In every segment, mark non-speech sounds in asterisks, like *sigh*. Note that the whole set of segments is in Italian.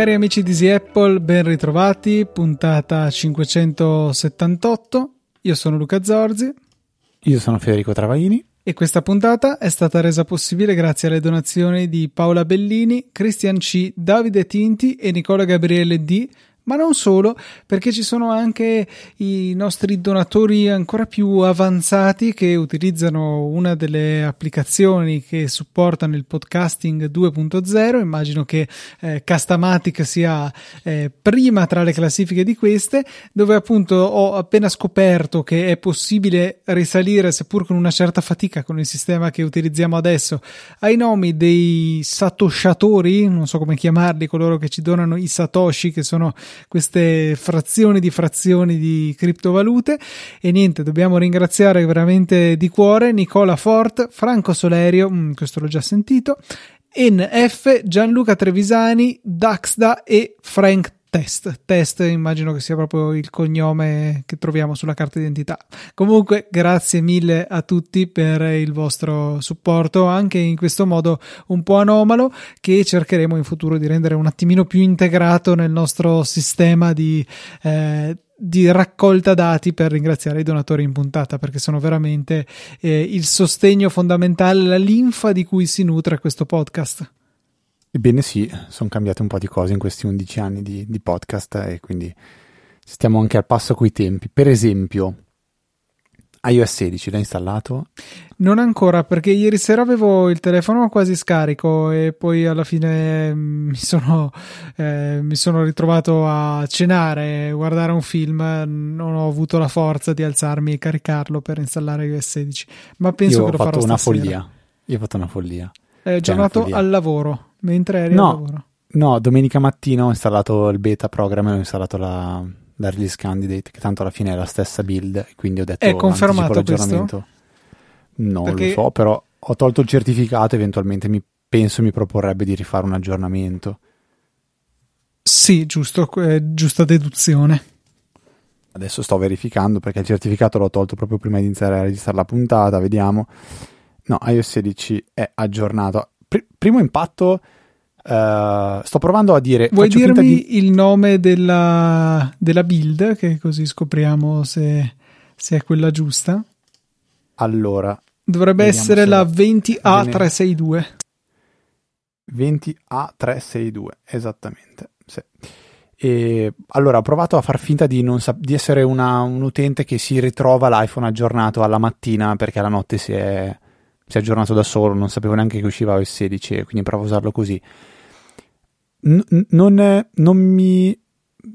Cari amici di Easy Apple, ben ritrovati, puntata 578. Io sono Luca Zorzi. Io sono Federico Travaini. E questa puntata è stata resa possibile grazie alle donazioni di Paola Bellini, Cristian C, Davide Tinti e Nicola Gabriele D ma non solo, perché ci sono anche i nostri donatori ancora più avanzati che utilizzano una delle applicazioni che supportano il podcasting 2.0. Immagino che eh, Castamatic sia eh, prima tra le classifiche di queste, dove appunto ho appena scoperto che è possibile risalire, seppur con una certa fatica con il sistema che utilizziamo adesso, ai nomi dei satosciatori, non so come chiamarli, coloro che ci donano i satoshi, che sono queste frazioni di frazioni di criptovalute. E niente, dobbiamo ringraziare veramente di cuore Nicola Fort, Franco Solerio, mm, questo l'ho già sentito, NF, Gianluca Trevisani, Daxda e Frank Test. Test immagino che sia proprio il cognome che troviamo sulla carta d'identità. Comunque, grazie mille a tutti per il vostro supporto, anche in questo modo un po' anomalo, che cercheremo in futuro di rendere un attimino più integrato nel nostro sistema di. Eh, di raccolta dati per ringraziare i donatori in puntata perché sono veramente eh, il sostegno fondamentale, la linfa di cui si nutre questo podcast. Ebbene sì, sono cambiate un po' di cose in questi 11 anni di, di podcast e quindi stiamo anche al passo coi tempi. Per esempio, iOS 16 l'hai installato? Non ancora, perché ieri sera avevo il telefono quasi scarico e poi alla fine mm, mi sono, eh, mi sono ritrovato a cenare, guardare un film, non ho avuto la forza di alzarmi e caricarlo per installare iOS 16, ma penso Io che lo farò una stasera. follia. Io ho fatto una follia. È aggiornato al lavoro mentre eri no, lavoro? No, domenica mattina ho installato il beta program e ho installato la, la release candidate, che tanto alla fine è la stessa build, quindi ho detto È confermato questo? Non Perché... lo so, però ho tolto il certificato, eventualmente mi, penso mi proporrebbe di rifare un aggiornamento. Sì, giusto, eh, giusta deduzione. Adesso sto verificando perché il certificato l'ho tolto proprio prima di iniziare a registrare la puntata, vediamo. No, iOS 16 è aggiornato primo impatto, uh, sto provando a dire... Vuoi dirmi di... il nome della, della, build, che così scopriamo se, se è quella giusta? Allora... Dovrebbe essere la 20A362. 20A362, esattamente. Sì. E, allora, ho provato a far finta di, sa- di essere una, un utente che si ritrova l'iPhone aggiornato alla mattina perché la notte si è si è aggiornato da solo, non sapevo neanche che usciva iOS 16, quindi provo a usarlo così. N- non, non mi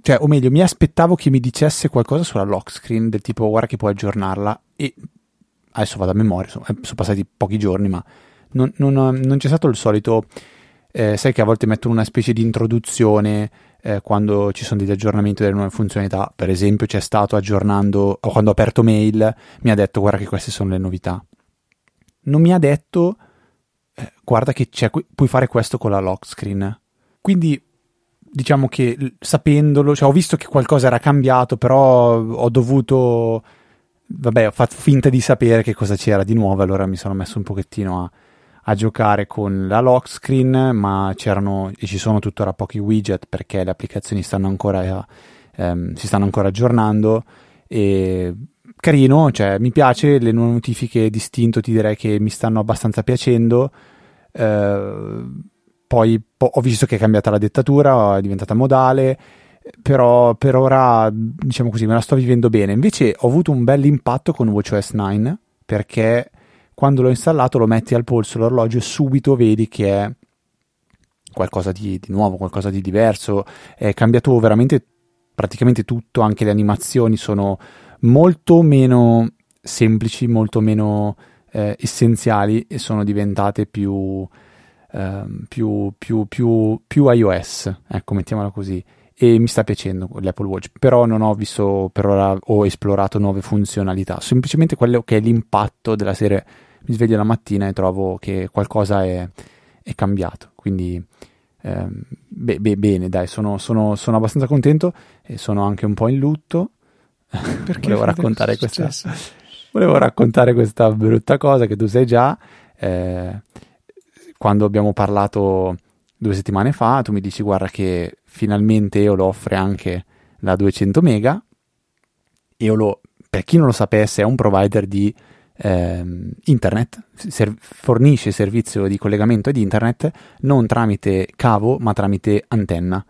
cioè, o meglio, mi aspettavo che mi dicesse qualcosa sulla lock screen del tipo guarda che puoi aggiornarla. E adesso vado a memoria, sono, sono passati pochi giorni, ma non, non, non c'è stato il solito, eh, sai che a volte mettono una specie di introduzione eh, quando ci sono degli aggiornamenti delle nuove funzionalità, per esempio c'è stato aggiornando, quando ho aperto mail mi ha detto guarda che queste sono le novità non mi ha detto eh, guarda che puoi fare questo con la lock screen. Quindi diciamo che sapendolo, cioè ho visto che qualcosa era cambiato, però ho dovuto vabbè, ho fatto finta di sapere che cosa c'era di nuovo, allora mi sono messo un pochettino a, a giocare con la lock screen, ma c'erano e ci sono tuttora pochi widget perché le applicazioni stanno ancora, ehm, si stanno ancora aggiornando e carino, cioè mi piace, le nuove notifiche distinto ti direi che mi stanno abbastanza piacendo. Eh, poi po- ho visto che è cambiata la dettatura, è diventata modale, però per ora, diciamo così, me la sto vivendo bene. Invece ho avuto un bel impatto con WatchOS 9 perché quando l'ho installato lo metti al polso l'orologio e subito vedi che è qualcosa di, di nuovo, qualcosa di diverso. È cambiato veramente praticamente tutto, anche le animazioni sono molto meno semplici, molto meno eh, essenziali e sono diventate più, eh, più, più, più, iOS, ecco, mettiamola così. E mi sta piacendo l'Apple Watch, però non ho visto per ora o esplorato nuove funzionalità, semplicemente quello che è l'impatto della serie. Mi sveglio la mattina e trovo che qualcosa è, è cambiato, quindi ehm, Beh, beh, bene, dai, sono, sono, sono, abbastanza contento e sono anche un po' in lutto. *laughs* Perché volevo raccontare questa, volevo raccontare questa brutta cosa che tu sai già. Eh, quando abbiamo parlato due settimane fa, tu mi dici guarda che finalmente Eolo offre anche la 200 mega. Eolo, per chi non lo sapesse, è un provider di eh, internet, ser- fornisce servizio di collegamento ad internet non tramite cavo ma tramite antenna.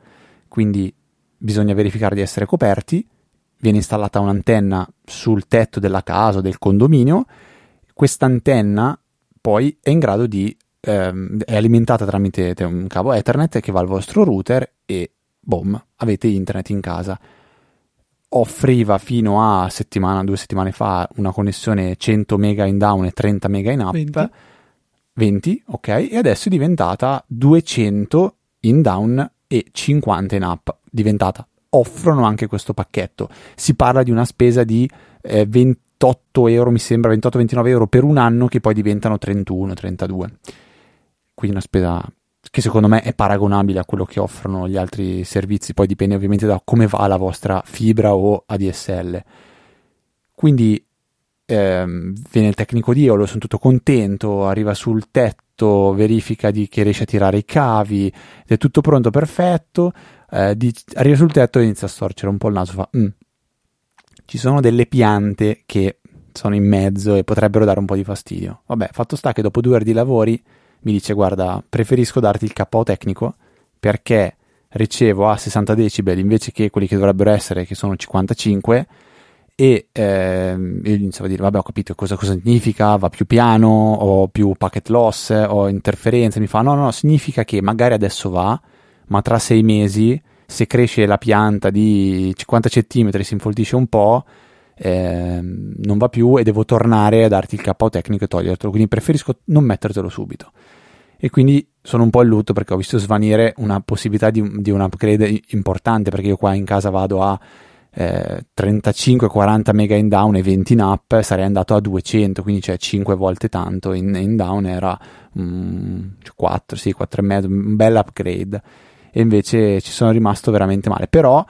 Quindi bisogna verificare di essere coperti, viene installata un'antenna sul tetto della casa o del condominio, questa antenna poi è in grado di ehm, è alimentata tramite un cavo Ethernet che va al vostro router e boom, avete internet in casa. Offriva fino a settimana, due settimane fa una connessione 100 mega in down e 30 mega in up. 20. 20 ok e adesso è diventata 200 in down e 50 in up. Diventata offrono anche questo pacchetto. Si parla di una spesa di eh, 28 euro mi sembra 28-29 euro per un anno che poi diventano 31-32 quindi una spesa che secondo me è paragonabile a quello che offrono gli altri servizi, poi dipende ovviamente da come va la vostra fibra o ADSL. Quindi ehm, viene il tecnico di Eolo, sono tutto contento, arriva sul tetto, verifica di, che riesce a tirare i cavi, è tutto pronto, perfetto, eh, di, arriva sul tetto e inizia a storcere un po' il naso, fa mm. ci sono delle piante che sono in mezzo e potrebbero dare un po' di fastidio. Vabbè, fatto sta che dopo due ore di lavori mi dice guarda preferisco darti il KO tecnico perché ricevo a 60 decibel invece che quelli che dovrebbero essere che sono 55 e ehm, io iniziavo a dire vabbè ho capito cosa, cosa significa va più piano ho più packet loss ho interferenze mi fa no no significa che magari adesso va ma tra sei mesi se cresce la pianta di 50 cm si infoltisce un po' eh, non va più e devo tornare a darti il KO tecnico e togliertelo. Quindi preferisco non mettertelo subito. E quindi sono un po' in lutto perché ho visto svanire una possibilità di, di un upgrade importante perché io qua in casa vado a eh, 35-40 mega in down e 20 in up sarei andato a 200 quindi cioè 5 volte tanto in, in down era mm, 4 sì 4 e mezzo un bel upgrade e invece ci sono rimasto veramente male però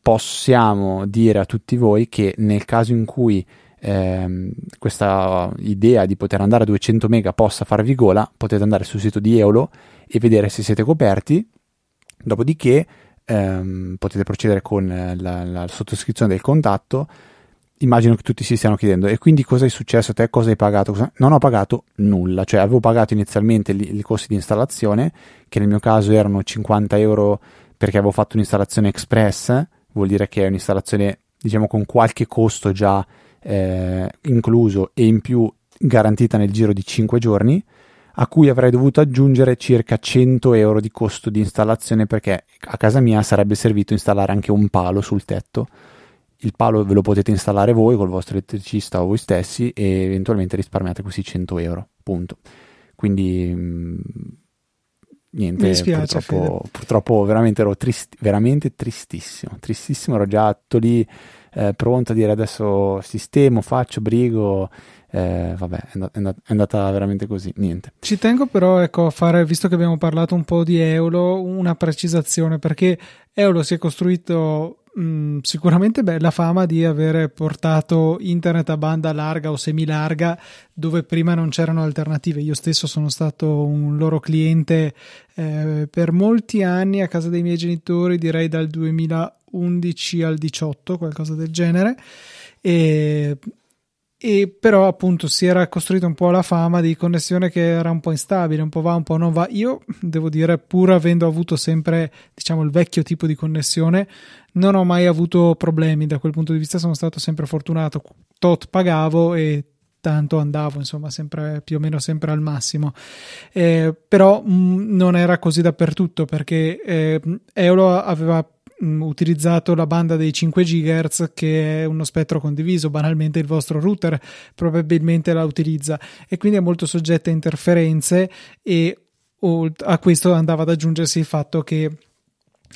possiamo dire a tutti voi che nel caso in cui ehm, questa idea di poter andare a 200 mega possa farvi gola, potete andare sul sito di Eolo e vedere se siete coperti. Dopodiché ehm, potete procedere con la, la sottoscrizione del contatto. Immagino che tutti si stiano chiedendo, e quindi cosa è successo a te? Cosa hai pagato? Cosa... Non ho pagato nulla, cioè avevo pagato inizialmente i costi di installazione, che nel mio caso erano 50 euro perché avevo fatto un'installazione express, vuol dire che è un'installazione diciamo con qualche costo già eh, incluso e in più garantita nel giro di 5 giorni, a cui avrei dovuto aggiungere circa 100 euro di costo di installazione perché a casa mia sarebbe servito installare anche un palo sul tetto. Il palo ve lo potete installare voi col vostro elettricista o voi stessi e eventualmente risparmiate così 100 euro. Punto. Quindi mh, niente, Mi dispiace, purtroppo, purtroppo, veramente ero trist, veramente tristissimo, tristissimo, ero già lì eh, pronto a dire adesso sistemo, faccio, brigo. Eh, vabbè, è, and- è, and- è, andata veramente così. Niente. Ci tengo però ecco, a fare, visto che abbiamo parlato un po' di Eolo, una precisazione perché Eolo si è costruito mh, sicuramente bella fama di avere portato internet a banda larga o semilarga dove prima non c'erano alternative. Io stesso sono stato un loro cliente eh, per molti anni a casa dei miei genitori, direi dal 2000 11 al 18, qualcosa del genere. E, e però appunto si era costruita un po' la fama di connessione che era un po' instabile, un po' va, un po' non va. Io devo dire, pur avendo avuto sempre, diciamo, il vecchio tipo di connessione, non ho mai avuto problemi da quel punto di vista, sono stato sempre fortunato. Tot pagavo e tanto andavo, insomma, sempre più o meno sempre al massimo. Eh, però mh, mm, non era così dappertutto perché eh, Eolo aveva Mm, utilizzato la banda dei 5 GHz che è uno spettro condiviso, banalmente il vostro router probabilmente la utilizza. E quindi è molto soggetta a interferenze e a questo andava ad aggiungersi il fatto che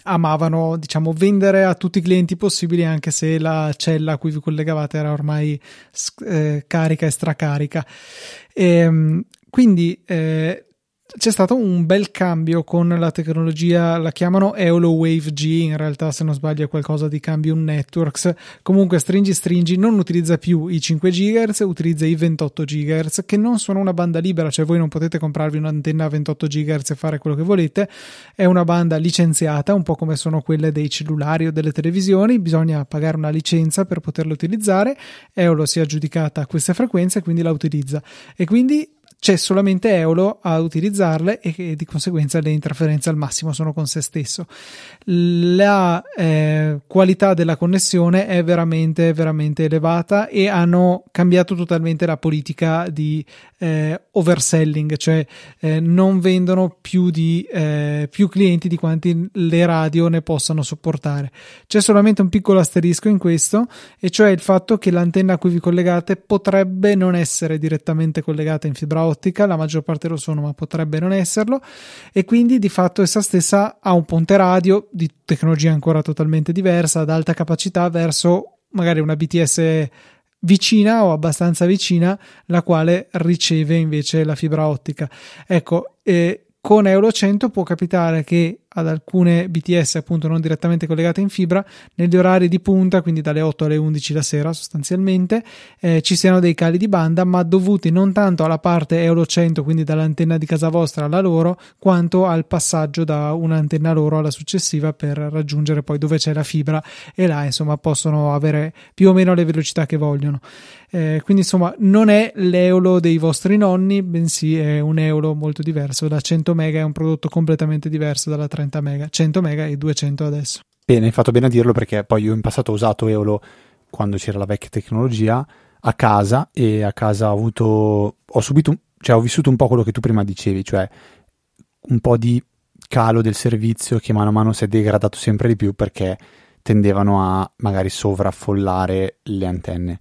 amavano diciamo vendere a tutti i clienti possibili anche se la cella a cui vi collegavate era ormai eh, carica e stracarica. E, ehm, quindi eh, c'è stato un bel cambio con la tecnologia, la chiamano Eolo Wave G, in realtà se non sbaglio è qualcosa di Cambium Networks. Comunque stringi stringi non utilizza più i 5 GHz, utilizza i 28 GHz che non sono una banda libera, cioè voi non potete comprarvi un'antenna a 28 GHz e fare quello che volete, è una banda licenziata, un po' come sono quelle dei cellulari o delle televisioni, bisogna pagare una licenza per poterla utilizzare. Eolo si è aggiudicata queste frequenze, quindi la utilizza e quindi c'è solamente Eolo a utilizzarle e di conseguenza le interferenze al massimo sono con se stesso. La eh, qualità della connessione è veramente, veramente elevata e hanno cambiato totalmente la politica di eh, overselling, cioè eh, non vendono più, di, eh, più clienti di quanti le radio ne possano sopportare. C'è solamente un piccolo asterisco in questo, e cioè il fatto che l'antenna a cui vi collegate potrebbe non essere direttamente collegata in fibra ottica, la maggior parte lo sono, ma potrebbe non esserlo, e quindi di fatto essa stessa ha un ponte radio di tecnologia ancora totalmente diversa, ad alta capacità, verso magari una BTS vicina o abbastanza vicina, la quale riceve invece la fibra ottica. Ecco, eh, con Euro 100 può capitare che ad alcune BTS appunto non direttamente collegate in fibra negli orari di punta quindi dalle 8 alle 11 la sera sostanzialmente eh, ci siano dei cali di banda ma dovuti non tanto alla parte Euro 100 quindi dall'antenna di casa vostra alla loro quanto al passaggio da un'antenna loro alla successiva per raggiungere poi dove c'è la fibra e là insomma possono avere più o meno le velocità che vogliono. Eh, quindi insomma non è l'eolo dei vostri nonni bensì è un eolo molto diverso. Da 100 mega è un prodotto completamente diverso dalla 30 30 mega, 100 mega e 200 adesso. Bene, hai fatto bene a dirlo perché poi io in passato ho usato Eolo quando c'era la vecchia tecnologia a casa e a casa ho avuto, ho subito, cioè ho vissuto un po' quello che tu prima dicevi, cioè un po' di calo del servizio che mano a mano si è degradato sempre di più perché tendevano a magari sovraffollare le antenne.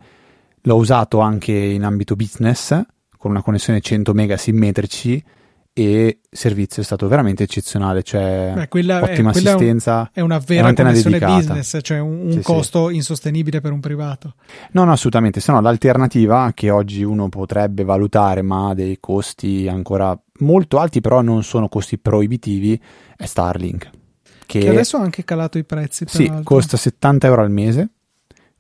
L'ho usato anche in ambito business con una connessione 100 mega simmetrici e servizio è stato veramente eccezionale, cioè Beh, quella ottima è, assistenza. È una vera è connessione dedicata. business, cioè un, un sì, costo sì. insostenibile per un privato. No, no, assolutamente, se no l'alternativa che oggi uno potrebbe valutare ma ha dei costi ancora molto alti, però non sono costi proibitivi, è Starlink. Che, che adesso ha anche calato i prezzi. Sì, costa 70 euro al mese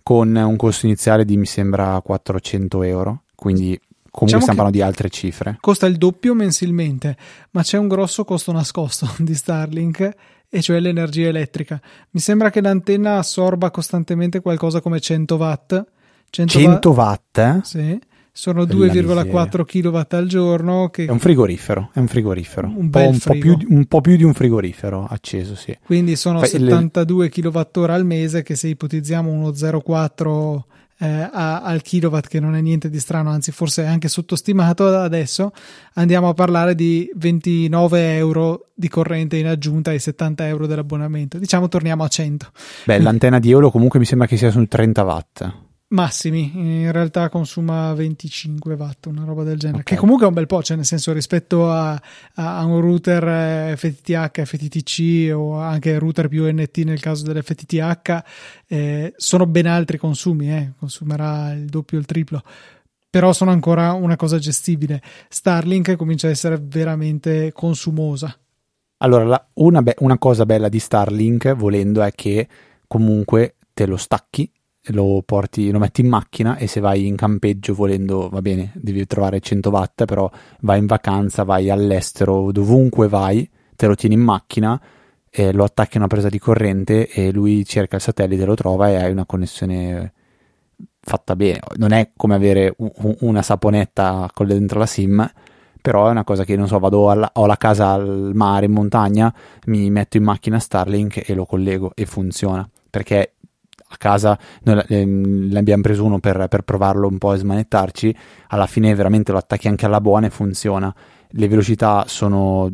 con un costo iniziale di mi sembra 400 euro, quindi Comunque diciamo stiamo parlando di altre cifre. Costa il doppio mensilmente, ma c'è un grosso costo nascosto *laughs* di Starlink, e cioè l'energia elettrica. Mi sembra che l'antenna assorba costantemente qualcosa come 100 watt. 100, 100 watt? Eh? Sì. Sono 2,4 kW al giorno. Che... È un frigorifero, è un frigorifero. Un, un, po', un, po più, un, po più, di un frigorifero acceso, sì. Quindi sono Fai 72 le... kWh al mese che se ipotizziamo uno 0,4 eh, a, al kilowatt, che non è niente di strano, anzi forse è anche sottostimato adesso, andiamo a parlare di 29 euro di corrente in aggiunta ai 70 euro dell'abbonamento. Diciamo torniamo a 100. Beh, l'antenna di Eolo comunque mi sembra che sia su 30 watt massimi, in realtà consuma 25 watt, una roba del genere, okay. che comunque è un bel po', cioè nel senso rispetto a, a un router FTTH, FTTC o anche router più NT nel caso dell'FTTH, eh, sono ben altri consumi, eh, consumerà il doppio o il triplo. Però sono ancora una cosa gestibile. Starlink comincia a essere veramente consumosa. Allora, la, una, be- una cosa bella di Starlink, volendo, è che comunque te lo stacchi lo porti, lo metti in macchina e se vai in campeggio volendo, va bene, devi trovare 100 watt, però vai in vacanza, vai all'estero, dovunque vai, te lo tieni in macchina, e lo attacchi a una presa di corrente e lui cerca il satellite, lo trova e hai una connessione fatta bene. Non è come avere un, una saponetta con dentro la SIM, però è una cosa che non so, vado alla, ho la casa al mare, in montagna, mi metto in macchina Starlink e lo collego e funziona, perché a casa, noi ehm, l'abbiamo preso uno per, per, provarlo un po' e smanettarci, alla fine veramente lo attacchi anche alla buona e funziona. Le velocità sono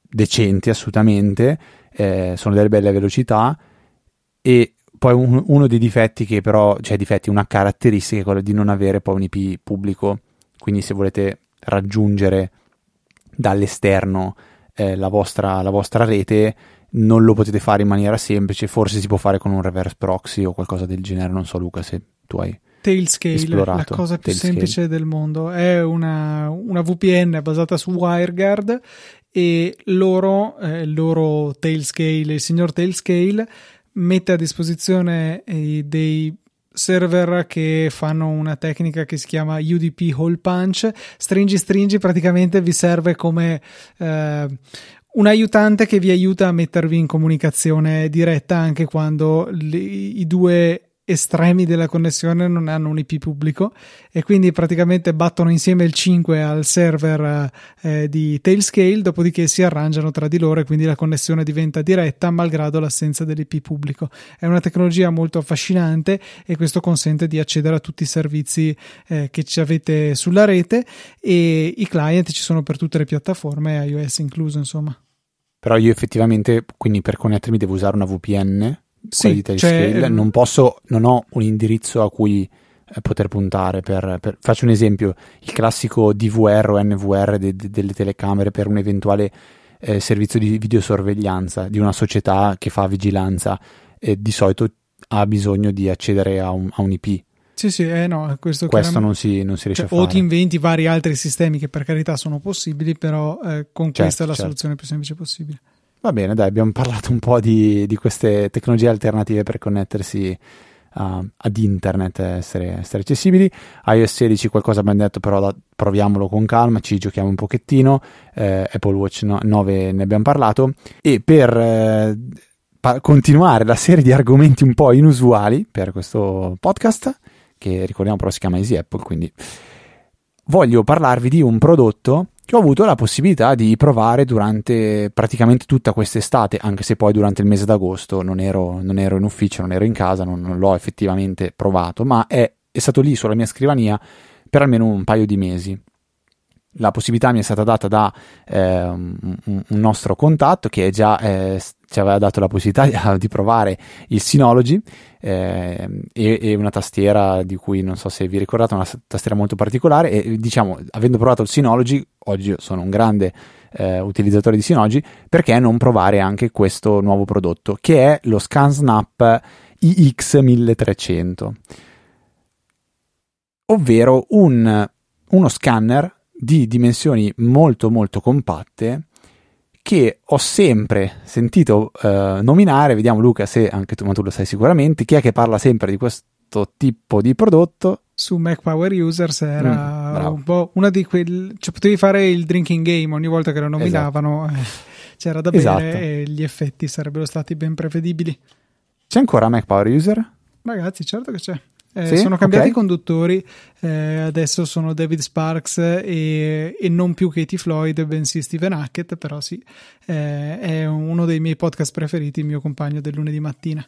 decenti assolutamente, eh, sono delle belle velocità. E poi un, uno dei difetti che però, cioè difetti, una caratteristica è quella di non avere poi un IP pubblico, quindi se volete raggiungere dall'esterno eh, la, vostra, la vostra rete non lo potete fare in maniera semplice, forse si può fare con un reverse proxy o qualcosa del genere, non so Luca se tu hai Tailscale, esplorato. la cosa più Tailscale. semplice del mondo. È una, una VPN basata su WireGuard e loro, eh, loro Tailscale, il signor Tailscale, mette a disposizione eh, dei server che fanno una tecnica che si chiama UDP Hole Punch. Stringi stringi praticamente vi serve come eh, un aiutante che vi aiuta a mettervi in comunicazione diretta anche quando li, i due estremi della connessione non hanno un IP pubblico e quindi praticamente battono insieme il 5 al server eh, di Tailscale dopodiché si arrangiano tra di loro e quindi la connessione diventa diretta malgrado l'assenza dell'IP pubblico. È una tecnologia molto affascinante e questo consente di accedere a tutti i servizi eh, che ci avete sulla rete e i client ci sono per tutte le piattaforme iOS incluso insomma Però io effettivamente, quindi per connettermi devo usare una VPN, Sì, cioè, non posso, non ho un indirizzo a cui eh, poter puntare. Per, per- faccio un esempio, il classico DVR o NVR de- de- delle telecamere per un eventuale eh, servizio di videosorveglianza di una società che fa vigilanza, e di solito ha bisogno di accedere a un, a un IP. Sì sì eh no questo, Questo non si, non si riesce Cioè, a o fare. ti inventi vari altri sistemi che per carità sono possibili, però eh, con Certo, questa è la certo. soluzione più semplice possibile. Va bene, dai, abbiamo parlato un po' di, di queste tecnologie alternative per connettersi a- ad internet e essere, essere accessibili. iOS 16 qualcosa abbiamo detto, però da- proviamolo con calma, ci giochiamo un pochettino. Eh, Apple Watch no- 9 ne abbiamo parlato. E per eh, continuare la serie di argomenti un po' inusuali per questo podcast, che ricordiamo però si chiama Easy Apple, quindi voglio parlarvi di un prodotto che ho avuto la possibilità di provare durante praticamente tutta quest'estate, anche se poi durante il mese d'agosto non ero, non ero in ufficio, non ero in casa, non, non l'ho effettivamente provato, ma è, è stato lì sulla mia scrivania per almeno un paio di mesi. La possibilità mi è stata data da eh, un, un nostro contatto che già eh, ci aveva dato la possibilità di, *laughs* provare il Synology eh, e, e una tastiera di cui non so se vi ricordate, una tastiera molto particolare e diciamo, avendo provato il Synology, oggi sono un grande eh, utilizzatore di Synology, perché non provare anche questo nuovo prodotto che è lo ScanSnap iX1300 ovvero un, uno scanner di dimensioni molto molto compatte che ho sempre sentito eh, nominare, vediamo Luca se anche tu, ma tu lo sai sicuramente, chi è che parla sempre di questo tipo di prodotto? Su Mac Power Users Mm, era bravo. un po' una di quelle. Cioè, potevi fare il drinking game ogni volta che lo nominavano, eh, c'era da bere Esatto. e gli effetti sarebbero stati ben prevedibili. C'è ancora Mac Power User? Ragazzi, certo che c'è. Eh, Sì? sono cambiati i conduttori, eh, adesso sono David Sparks e, e non più Katie Floyd, bensì Steven Hackett, però sì, eh, è uno dei miei podcast preferiti, il mio compagno del lunedì mattina.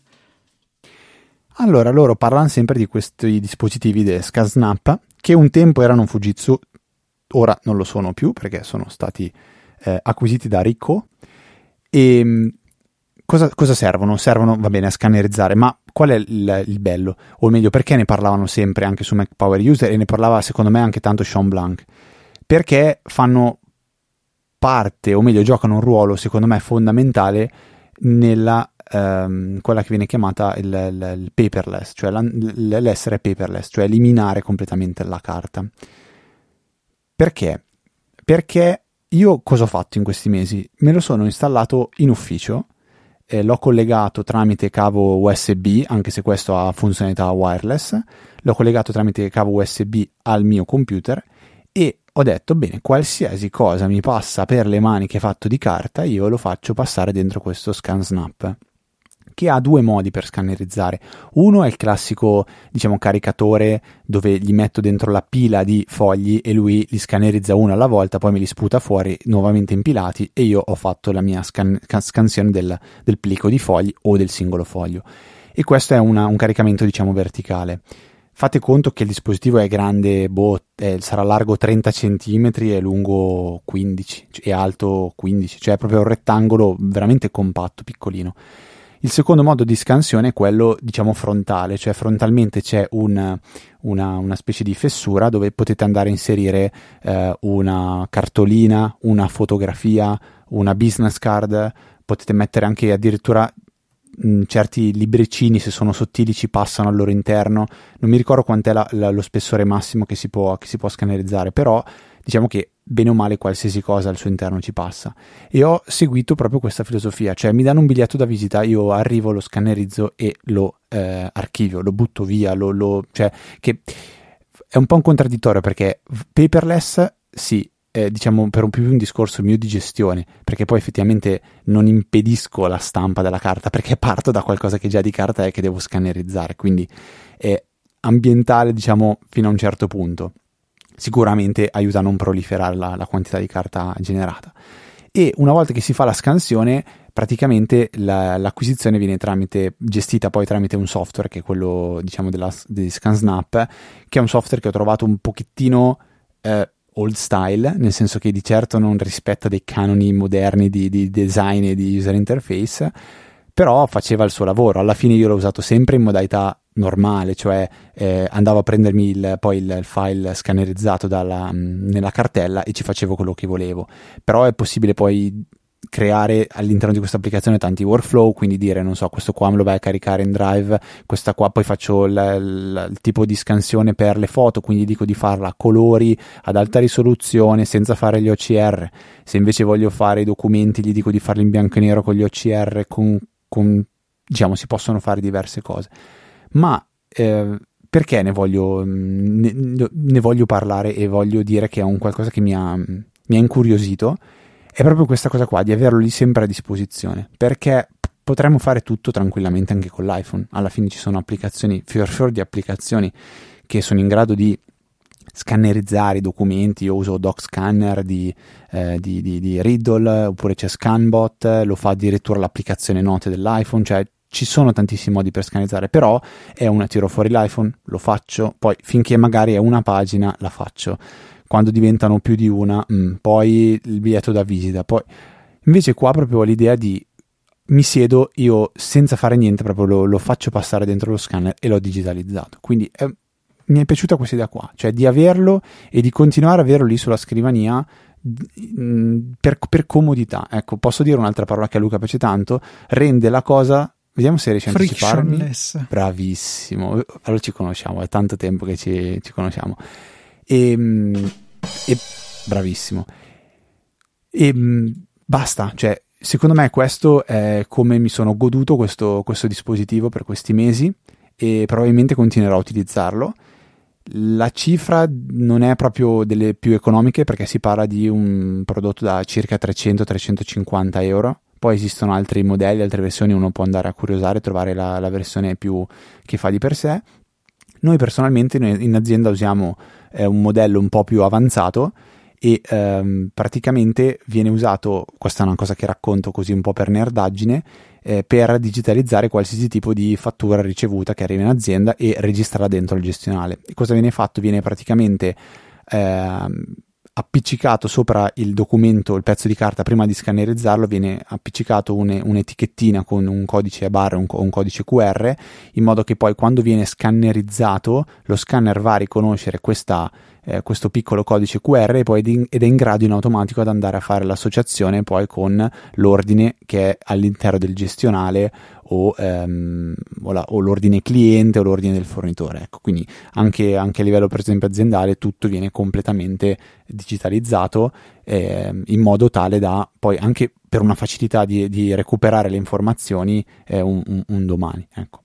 Allora, loro parlano sempre di questi dispositivi di ScanSnap che un tempo erano Fujitsu, ora non lo sono più perché sono stati eh, acquisiti da Ricoh. E mh, cosa, cosa servono? Servono, va bene, a scannerizzare, ma qual è il, il bello? O meglio, perché ne parlavano sempre anche su Mac Power User e ne parlava secondo me anche tanto Sean Blanc? Perché fanno parte, o meglio, giocano un ruolo secondo me fondamentale nella ehm, quella che viene chiamata il, il- il paperless, cioè la- l'essere paperless, cioè eliminare completamente la carta. Perché? Perché io cosa ho fatto in questi mesi? Me lo sono installato in ufficio, eh, l'ho collegato tramite cavo USB, anche se questo ha funzionalità wireless, l'ho collegato tramite cavo USB al mio computer e ho detto bene, qualsiasi cosa mi passa per le maniche fatto di carta, io lo faccio passare dentro questo ScanSnap che ha due modi per scannerizzare. Uno è il classico, diciamo, caricatore dove gli metto dentro la pila di fogli e lui li scannerizza uno alla volta, poi me li sputa fuori nuovamente impilati e io ho fatto la mia scan- ca- scansione del, del plico di fogli o del singolo foglio. E questo è una- un caricamento, diciamo, verticale. Fate conto che il dispositivo è grande, boh, eh, sarà largo 30 cm e lungo 15 e alto 15, cioè è proprio un rettangolo veramente compatto, piccolino. Il secondo modo di scansione è quello, diciamo, frontale, cioè frontalmente c'è un- una, una specie di fessura dove potete andare a inserire eh, una cartolina, una fotografia, una business card, potete mettere anche addirittura mh, certi libricini, se sono sottili, ci passano al loro interno. Non mi ricordo quant'è la, la, lo spessore massimo che si, può, che si può scannerizzare, però diciamo che bene o male qualsiasi cosa al suo interno ci passa. E ho seguito proprio questa filosofia, cioè mi danno un biglietto da visita, io arrivo, lo scannerizzo e lo eh, archivio, lo butto via, lo, lo, cioè che è un po' un contraddittorio perché paperless sì, eh, diciamo per un più un discorso mio di gestione, perché poi effettivamente non impedisco la stampa della carta perché parto da qualcosa che già di carta è che devo scannerizzare, quindi è ambientale diciamo fino a un certo punto sicuramente aiuta a non proliferare la, la quantità di carta generata. E una volta che si fa la scansione, praticamente la, l'acquisizione viene tramite, gestita poi tramite un software che è quello diciamo della, di ScanSnap, che è un software che ho trovato un pochettino eh, old style, nel senso che di certo non rispetta dei canoni moderni di, di design e di user interface, però faceva il suo lavoro. Alla fine io l'ho usato sempre in modalità normale, cioè eh, andavo a prendermi il, poi il, il file scannerizzato dalla, mm, nella cartella e ci facevo quello che volevo. Però è possibile poi creare all'interno di questa applicazione tanti workflow, quindi dire, non so, questo qua me lo vai a caricare in Drive, questa qua poi faccio il, il, il, tipo di scansione per le foto, quindi dico di farla a colori ad alta risoluzione senza fare gli OCR. Se invece voglio fare i documenti, gli dico di farli in bianco e nero con gli OCR, con, con diciamo, si possono fare diverse cose ma eh, perché ne voglio, ne, ne voglio, parlare e voglio dire che è un qualcosa che mi ha, mi ha incuriosito? È proprio questa cosa qua, di averlo lì sempre a disposizione, perché potremmo fare tutto tranquillamente anche con l'iPhone. Alla fine ci sono applicazioni, fior fior di applicazioni che sono in grado di scannerizzare i documenti. Io uso Doc Scanner di, eh, di, di, di, Riddle, oppure c'è Scanbot, lo fa addirittura l'applicazione note dell'iPhone, cioè ci sono tantissimi modi per scannerizzare, però è una tiro fuori l'iPhone, lo faccio, poi finché magari è una pagina la faccio, quando diventano più di una, mh, mm, poi il biglietto da visita, poi invece qua proprio l'idea di mi siedo io senza fare niente, proprio lo, lo faccio passare dentro lo scanner e l'ho digitalizzato. Quindi è, mi è piaciuta questa idea qua, cioè di averlo e di continuare a averlo lì sulla scrivania mm, per, per, comodità. Ecco, posso dire un'altra parola che a Luca piace tanto, rende la cosa Vediamo se riesci a anticiparmi. Bravissimo. Allora ci conosciamo, è tanto tempo che ci, ci conosciamo. E, ehm, e, bravissimo. E ehm, basta, cioè, secondo me questo è come mi sono goduto questo, questo dispositivo per questi mesi e probabilmente continuerò a utilizzarlo. La cifra non è proprio delle più economiche perché si parla di un prodotto da circa 300-350 euro poi esistono altri modelli, altre versioni, uno può andare a curiosare e trovare la, la versione più che fa di per sé. Noi personalmente in azienda usiamo eh, un modello un po' più avanzato e ehm, praticamente viene usato, questa è una cosa che racconto così un po' per nerdaggine, eh, per digitalizzare qualsiasi tipo di fattura ricevuta che arriva in azienda e registrarla dentro il gestionale. E cosa viene fatto? Viene praticamente eh, appiccicato sopra il documento, il pezzo di carta, prima di scannerizzarlo, viene appiccicato un, un'etichettina con un codice a barre, un, un codice QR, in modo che poi quando viene scannerizzato, lo scanner va a riconoscere questa, eh, questo piccolo codice QR ed è in grado in automatico ad andare a fare l'associazione poi con l'ordine che è all'interno del gestionale o, ehm, o, la, o l'ordine cliente o l'ordine del fornitore. Ecco, quindi anche, anche, a livello per esempio aziendale tutto viene completamente digitalizzato eh, in modo tale da poi anche per una facilità di, di recuperare le informazioni eh, un, un, un domani. Ecco.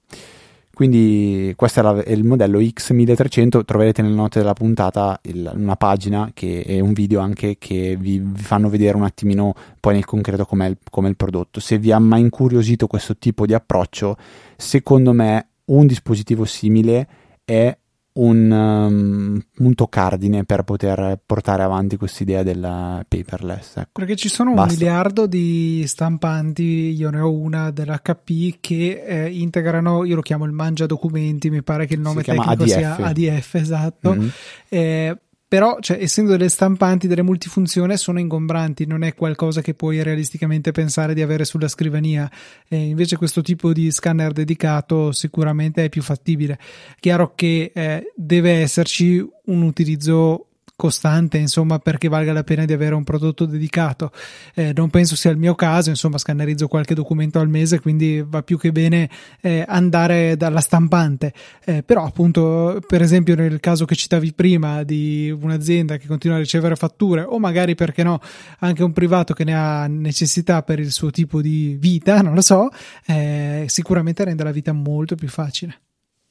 Quindi questo è, è, il modello X1300, troverete nelle note della puntata il, una pagina che, e un video anche che vi, vi, fanno vedere un attimino poi nel concreto com'è il, com'è il prodotto. Se vi ha mai incuriosito questo tipo di approccio, secondo me un dispositivo simile è un um, punto cardine per poter portare avanti questa idea del paperless. Ecco. Perché ci sono Basta. un miliardo di stampanti, io ne ho una dell'HP che eh, integrano, io lo chiamo il mangia documenti, mi pare che il nome tecnico ADF. sia ADF, esatto. Mm-hmm. Eh, però cioè, essendo delle stampanti delle multifunzione sono ingombranti non è qualcosa che puoi realisticamente pensare di avere sulla scrivania. E invece questo tipo di scanner dedicato sicuramente è più fattibile. Chiaro che eh, deve esserci un utilizzo costante, insomma, perché valga la pena di avere un prodotto dedicato. Eh, non penso sia il mio caso, insomma, scannerizzo qualche documento al mese, quindi va più che bene eh, andare dalla stampante. Eh, però, appunto, per esempio, nel caso che citavi prima di un'azienda che continua a ricevere fatture, o magari perché no, anche un privato che ne ha necessità per il suo tipo di vita, non lo so, eh, sicuramente rende la vita molto più facile.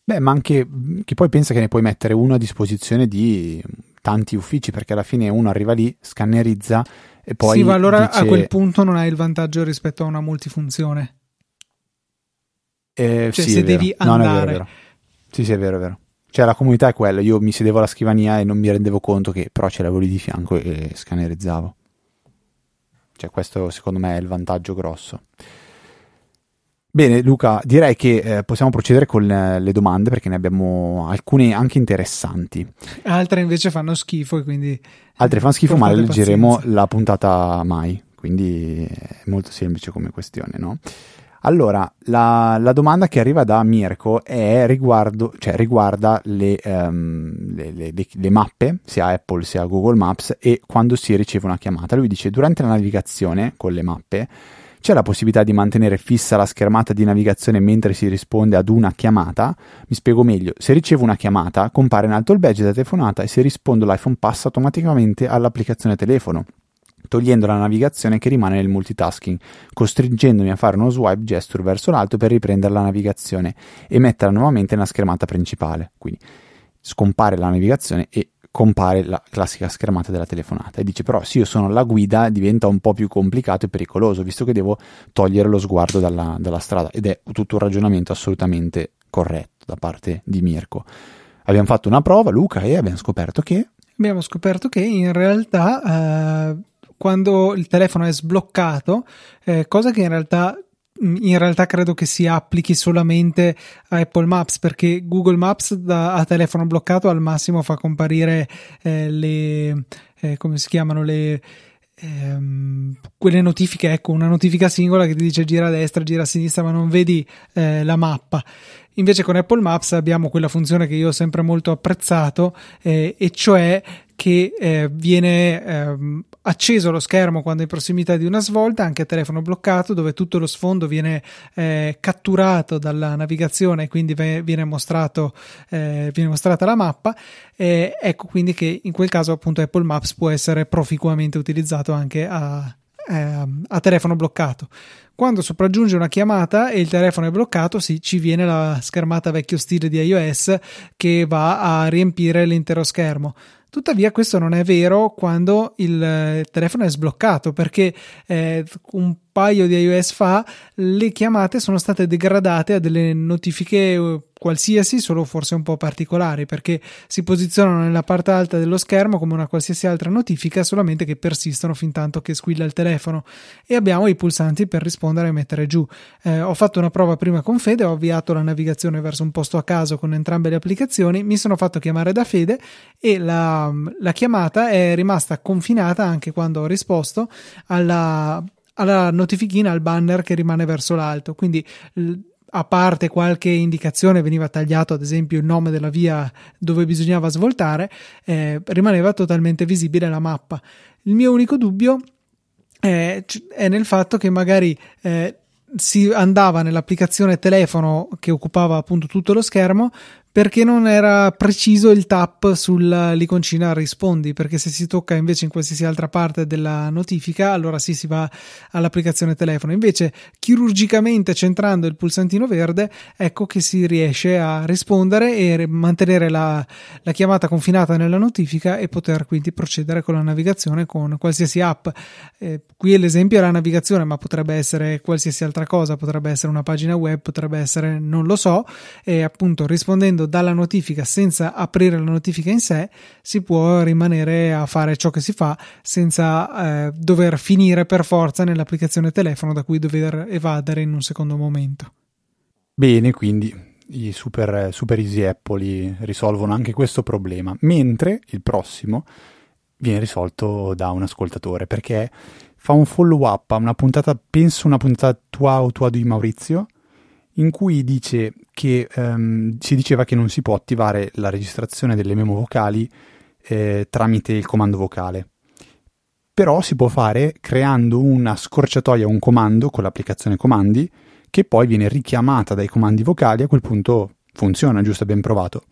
Beh, ma anche che poi pensa che ne puoi mettere uno a disposizione di tanti uffici, perché alla fine uno arriva lì, scannerizza e poi. Sì, ma allora dice... a quel punto non hai il vantaggio rispetto a una multifunzione. Eh, cioè, sì, se è vero. devi No, no, è andare. vero, è vero. Sì, sì, è vero, è vero. Cioè, la comunità è quella. Io mi sedevo alla scrivania e non mi rendevo conto che però ce l'avevo lì di fianco e scannerizzavo. Cioè, questo secondo me è il vantaggio grosso. Bene, Luca, direi che eh, possiamo procedere con eh, le domande perché ne abbiamo alcune anche interessanti. Altre invece fanno schifo e quindi. Altre fanno schifo, ma le leggeremo pazienza. la puntata mai. Quindi è molto semplice come questione, no? Allora, la, la domanda che arriva da Mirko è riguardo, cioè, riguarda le, le- le- le- le mappe, sia Apple sia Google Maps, e quando si riceve una chiamata. Lui dice: Durante la navigazione con le mappe c'è la possibilità di mantenere fissa la schermata di navigazione mentre si risponde ad una chiamata. Mi spiego meglio: se ricevo una chiamata, compare in alto il badge della telefonata e se rispondo l'iPhone passa automaticamente all'applicazione telefono togliendo la navigazione che rimane nel multitasking, costringendomi a fare uno swipe gesture verso l'alto per riprendere la navigazione e metterla nuovamente nella schermata principale. Quindi scompare la navigazione e compare la classica schermata della telefonata. E dice però se io sono alla guida diventa un po' più complicato e pericoloso, visto che devo togliere lo sguardo dalla, dalla strada. Ed è tutto un ragionamento assolutamente corretto da parte di Mirko. Abbiamo fatto una prova, Luca, e abbiamo scoperto che Abbiamo scoperto che in realtà eh, quando il telefono è sbloccato, eh, cosa che in realtà in realtà credo che si applichi solamente a Apple Maps perché Google Maps da, a telefono bloccato al massimo fa comparire eh, le eh, come si chiamano le ehm, quelle notifiche ecco una notifica singola che ti dice gira a destra gira a sinistra ma non vedi eh, la mappa. Invece con Apple Maps abbiamo quella funzione che io ho sempre molto apprezzato eh, e cioè che eh, viene ehm, acceso lo schermo quando è in prossimità di una svolta, anche a telefono bloccato, dove tutto lo sfondo viene eh, catturato dalla navigazione e quindi ve- viene, mostrato, eh, viene mostrata la mappa. Ecco quindi che in quel caso appunto Apple Maps può essere proficuamente utilizzato anche a, ehm, a telefono bloccato. Quando sopraggiunge una chiamata e il telefono è bloccato, sì, ci viene la schermata vecchio stile di iOS che va a riempire l'intero schermo. Tuttavia questo non è vero quando il eh, telefono è sbloccato perché eh, un paio di iOS fa le chiamate sono state degradate a delle notifiche eh, qualsiasi, solo forse un po' particolari perché si posizionano nella parte alta dello schermo come una qualsiasi altra notifica, solamente che persistono fin tanto che squilla il telefono e abbiamo i pulsanti per rispondere e mettere giù. Eh, ho fatto una prova prima con Fede, ho avviato la navigazione verso un posto a caso con entrambe le applicazioni, mi sono fatto chiamare da Fede e la, la chiamata è rimasta confinata anche quando ho risposto alla, alla notifichina, al banner che rimane verso l'alto. Quindi a parte qualche indicazione veniva tagliato ad esempio il nome della via dove bisognava svoltare, eh, rimaneva totalmente visibile la mappa. Il mio unico dubbio è, è nel fatto che magari eh, si andava nell'applicazione telefono che occupava appunto tutto lo schermo perché non era preciso il tap sull'iconcina rispondi perché se si tocca invece in qualsiasi altra parte della notifica allora sì si va all'applicazione telefono. Invece chirurgicamente centrando il pulsantino verde ecco che si riesce a rispondere e mantenere la, la chiamata confinata nella notifica e poter quindi procedere con la navigazione con qualsiasi app. Eh, qui l'esempio è la navigazione ma potrebbe essere qualsiasi altra cosa potrebbe essere una pagina web potrebbe essere non lo so e appunto rispondendo dalla notifica senza aprire la notifica in sé si può rimanere a fare ciò che si fa senza eh, dover finire per forza nell'applicazione telefono da cui dover evadere in un secondo momento. Bene, quindi i super, super easy Apple risolvono anche questo problema, mentre il prossimo viene risolto da un ascoltatore perché fa un follow up a una puntata, penso una puntata tua o tua di Maurizio, in cui dice che um, si diceva che non si può attivare la registrazione delle memo vocali eh, tramite il comando vocale. Però si può fare creando una scorciatoia, un comando con l'applicazione comandi che poi viene richiamata dai comandi vocali, a quel punto funziona, giusto? Ben provato.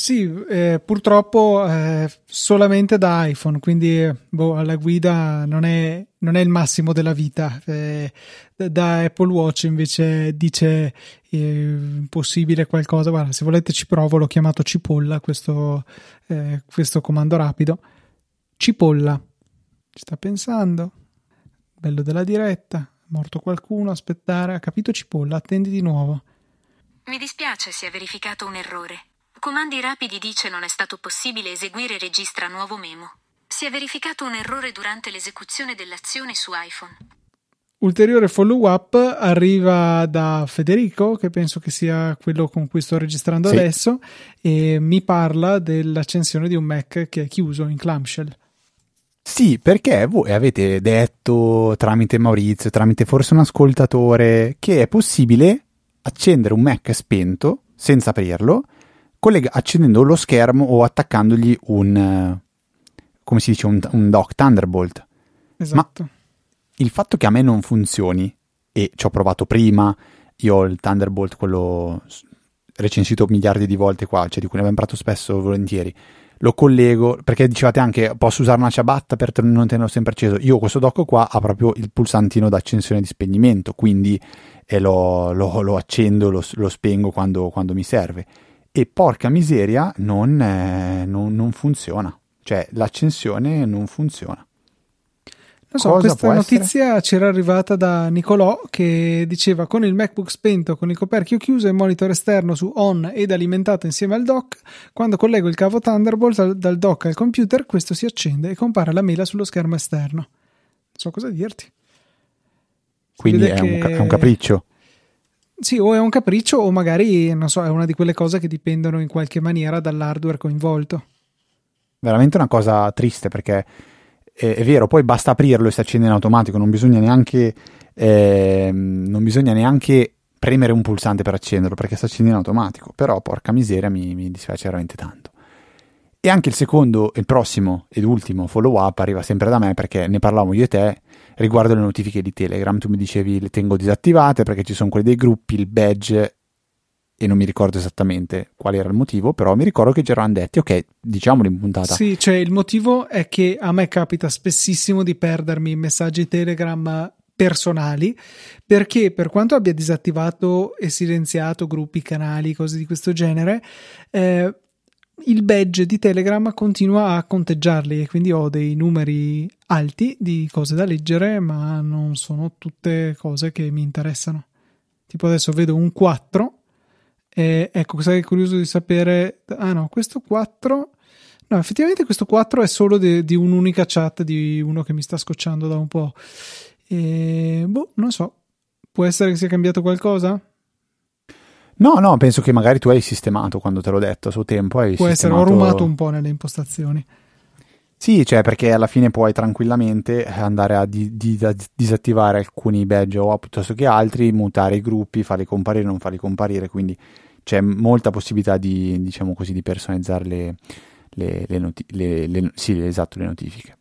Sì, eh, purtroppo eh, solamente da iPhone, quindi boh, alla guida non è, non è, il massimo della vita. Eh, da Apple Watch invece dice eh, impossibile qualcosa. Guarda, se volete ci provo, l'ho chiamato cipolla questo, eh, questo comando rapido. Cipolla, ci sta pensando? Bello della diretta, morto qualcuno, aspettare, ha capito cipolla, attendi di nuovo. Mi dispiace si è verificato un errore. Comandi rapidi dice non è stato possibile eseguire registra nuovo memo. Si è verificato un errore durante l'esecuzione dell'azione su iPhone. Ulteriore follow up arriva da Federico, che penso che sia quello con cui sto registrando sì. adesso, e mi parla dell'accensione di un Mac che è chiuso in clamshell. Sì, perché voi avete detto tramite Maurizio, tramite forse un ascoltatore, che è possibile accendere un Mac spento senza aprirlo collega- accendendo lo schermo o attaccandogli un, come si dice, un, un dock Thunderbolt. Esatto. Ma il fatto che a me non funzioni, e ci ho provato prima, io ho il Thunderbolt, quello recensito miliardi di volte qua, cioè di cui ne abbiamo parlato spesso volentieri, lo collego, perché dicevate anche posso usare una ciabatta per non tenerlo sempre acceso, io questo dock qua ha proprio il pulsantino d'accensione e di spegnimento, quindi eh, lo, lo, lo, accendo, lo, lo spengo quando, quando mi serve e porca miseria non, eh, non, non funziona, cioè l'accensione non funziona. Non so, Cosa questa notizia essere? c'era arrivata da Nicolò che diceva con il MacBook spento, con il coperchio chiuso e il monitor esterno su on ed alimentato insieme al dock, quando collego il cavo Thunderbolt dal, dal dock al computer, questo si accende e compare la mela sullo schermo esterno. Non so cosa dirti. Quindi è, che... un, è un capriccio. Sì, o è un capriccio o magari, non so, è una di quelle cose che dipendono in qualche maniera dall'hardware coinvolto. Veramente una cosa triste perché è, è vero, poi basta aprirlo e si accende in automatico, non bisogna neanche, eh, non bisogna neanche premere un pulsante per accenderlo perché si accende in automatico, però porca miseria mi, mi dispiace veramente tanto. E anche il secondo, il prossimo ed ultimo follow up arriva sempre da me perché ne parlavamo io e te riguardo le notifiche di Telegram. Tu mi dicevi le tengo disattivate perché ci sono quelli dei gruppi, il badge e non mi ricordo esattamente qual era il motivo, però mi ricordo che ci eravamo detti, ok, diciamolo in puntata. Sì, cioè il motivo è che a me capita spessissimo di perdermi messaggi Telegram personali perché per quanto abbia disattivato e silenziato gruppi, canali, cose di questo genere, eh, il badge di Telegram continua a conteggiarli e quindi ho dei numeri alti di cose da leggere, ma non sono tutte cose che mi interessano. Tipo adesso vedo un 4 e ecco, sai curioso di sapere ah no, questo 4 No, effettivamente questo 4 è solo di, di un'unica chat di uno che mi sta scocciando da un po'. E boh, non so. Può essere che sia cambiato qualcosa? No, no, penso che magari tu hai sistemato quando te l'ho detto a suo tempo. Hai Può sistemato... essere, ho rumato un po' nelle impostazioni. Sì, cioè perché alla fine puoi tranquillamente andare a, di, di, disattivare alcuni badge o piuttosto che altri, mutare i gruppi, farli comparire, non farli comparire, quindi c'è molta possibilità di, diciamo così, di personalizzare le, le, le, noti- le, sì, esatto, le notifiche.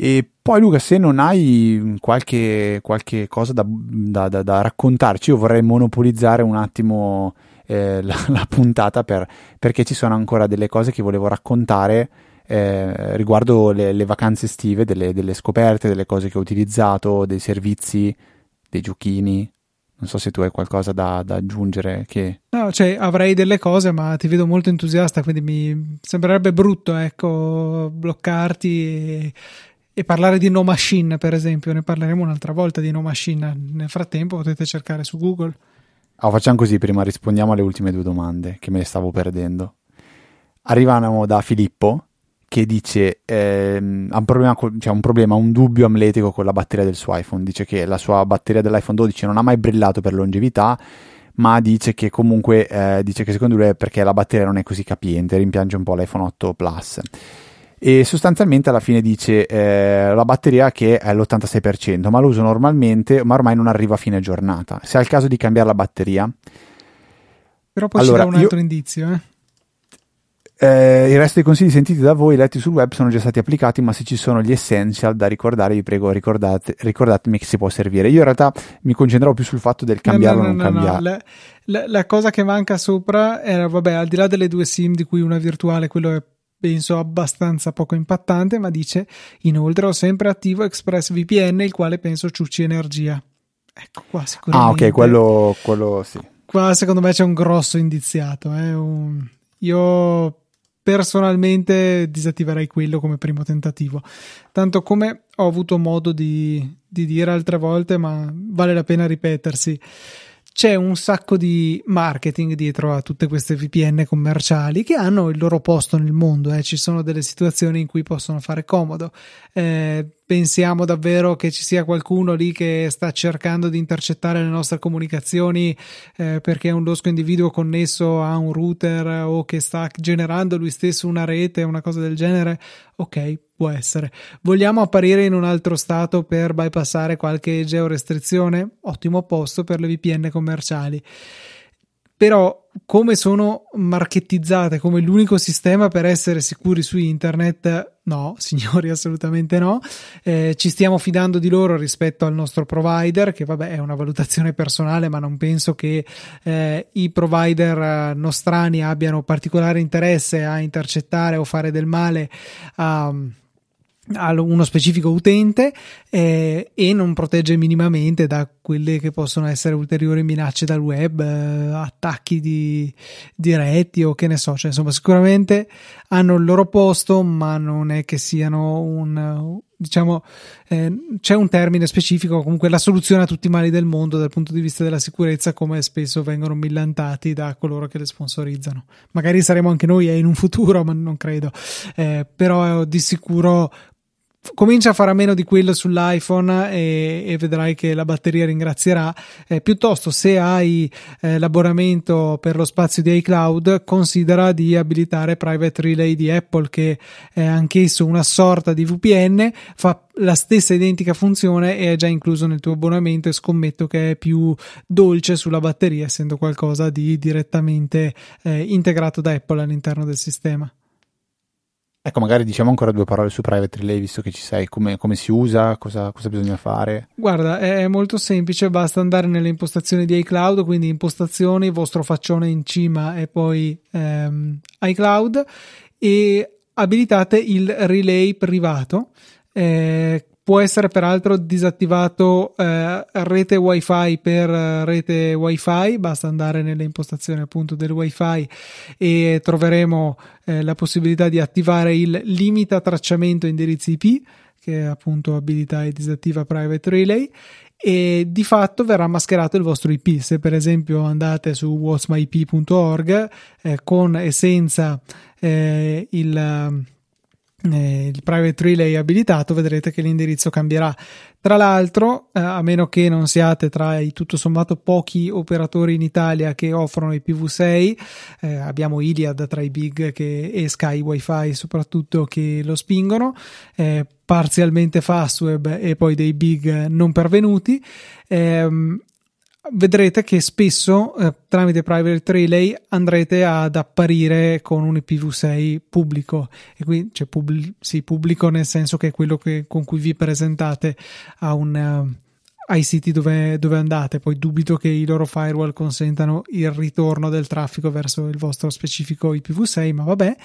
E poi Luca, se non hai qualche, qualche cosa da, da, da, da, raccontarci, io vorrei monopolizzare un attimo eh, la, *laughs* la, puntata per, perché ci sono ancora delle cose che volevo raccontare eh, riguardo le, le, vacanze estive, delle, delle scoperte, delle cose che ho utilizzato, dei servizi, dei giochini. Non so se tu hai qualcosa da, aggiungere. Che... No, cioè avrei delle cose, ma ti vedo molto entusiasta, quindi mi sembrerebbe brutto, ecco, bloccarti e, e parlare di No Machine, per esempio, ne parleremo un'altra volta di No Machine. Nel frattempo potete cercare su Google. Oh, facciamo così, prima rispondiamo alle ultime due domande che me le stavo perdendo. Arrivano da Filippo che dice ehm, ha un problema, cioè un problema, un dubbio amletico con la batteria del suo iPhone. Dice che la sua batteria dell'iPhone 12 non ha mai brillato per longevità, ma dice che comunque eh, dice che secondo lui è perché la batteria non è così capiente, rimpiange un po' l'iPhone 8 Plus e sostanzialmente alla fine dice eh, la batteria che è all'86% ma lo uso normalmente ma ormai non arriva a fine giornata se è il caso di cambiare la batteria però poi allora, dà un altro io... indizio eh? Eh, il resto dei consigli sentiti da voi, letti sul web, sono già stati applicati, ma se ci sono gli essential da ricordare, vi prego, ricordate, ricordatemi che si può servire. Io in realtà mi concentrerò più sul fatto del cambiarlo o no, no, non no, cambiarlo. La, la, la, cosa che manca sopra era, vabbè, al di là delle due SIM, di cui una virtuale, quello è penso abbastanza poco impattante, ma dice inoltre ho sempre attivo ExpressVPN, il quale penso ciucci energia. Ecco qua sicuramente. Ah, ok, quello, quello sì. Qua secondo me c'è un grosso indiziato. Eh? Un... Io personalmente disattiverei quello come primo tentativo. Tanto come ho avuto modo di, di dire altre volte, ma vale la pena ripetersi c'è un sacco di marketing dietro a tutte queste VPN commerciali che hanno il loro posto nel mondo. Eh. Ci sono delle situazioni in cui possono fare comodo. Eh, pensiamo davvero che ci sia qualcuno lì che sta cercando di intercettare le nostre comunicazioni eh, perché è un losco individuo connesso a un router o che sta generando lui stesso una rete, una cosa del genere, ok, può essere. Vogliamo apparire in un altro stato per bypassare qualche georestrizione? Ottimo posto per le VPN commerciali però come sono marketizzate come l'unico sistema per essere sicuri su internet no *laughs* signori assolutamente no. Eh, ci stiamo fidando di loro rispetto al nostro provider che vabbè è una valutazione personale ma non penso che eh, i provider eh, nostrani abbiano particolare interesse a intercettare o fare del male a a uno specifico utente eh, e non protegge minimamente da quelle che possono essere ulteriori minacce dal web, eh, attacchi di, diretti o che ne so, cioè, insomma sicuramente hanno il loro posto ma non è che siano un diciamo eh, c'è un termine specifico comunque la soluzione a tutti i mali del mondo dal punto di vista della sicurezza come spesso vengono millantati da coloro che le sponsorizzano. Magari saremo anche noi in un futuro ma non credo. Eh, però di sicuro comincia a fare a meno di quello sull'iPhone e, e vedrai che la batteria ringrazierà. Eh, piuttosto, se hai eh, l'abbonamento per lo spazio di iCloud, considera di abilitare Private Relay di Apple, che è anch'esso una sorta di VPN, fa la stessa identica funzione e è già incluso nel tuo abbonamento e scommetto che è più dolce sulla batteria, essendo qualcosa di direttamente eh, integrato da Apple all'interno del sistema. Ecco, magari diciamo ancora due parole su Private Relay, visto che ci sei, come, come si usa, cosa, cosa, bisogna fare? Guarda, è molto semplice, basta andare nelle impostazioni di iCloud, quindi impostazioni, vostro faccione in cima e poi ehm, iCloud e abilitate il relay privato. Eh, Può essere peraltro disattivato eh, rete wifi per rete wifi, basta andare nelle impostazioni appunto del wifi e troveremo eh, la possibilità di attivare il limita tracciamento indirizzi IP che appunto abilita e disattiva private relay e di fatto verrà mascherato il vostro IP. Se per esempio andate su whatsmyip.org eh, con e senza eh, il eh, il private relay abilitato, vedrete che l'indirizzo cambierà. Tra l'altro, eh, a meno che non siate tra i tutto sommato pochi operatori in Italia che offrono i PV6, eh, abbiamo Iliad tra i big che, e Sky Wi-Fi soprattutto che lo spingono, eh, parzialmente Fastweb e poi dei big non pervenuti. Ehm, vedrete che spesso eh, tramite Private Relay andrete ad apparire con un IPv6 pubblico. E qui cioè pubblic- sì, pubblico nel senso che è quello che, con cui vi presentate a un, uh, ai siti dove, dove, andate. Poi dubito che i loro firewall consentano il ritorno del traffico verso il vostro specifico IPv6 ma vabbè.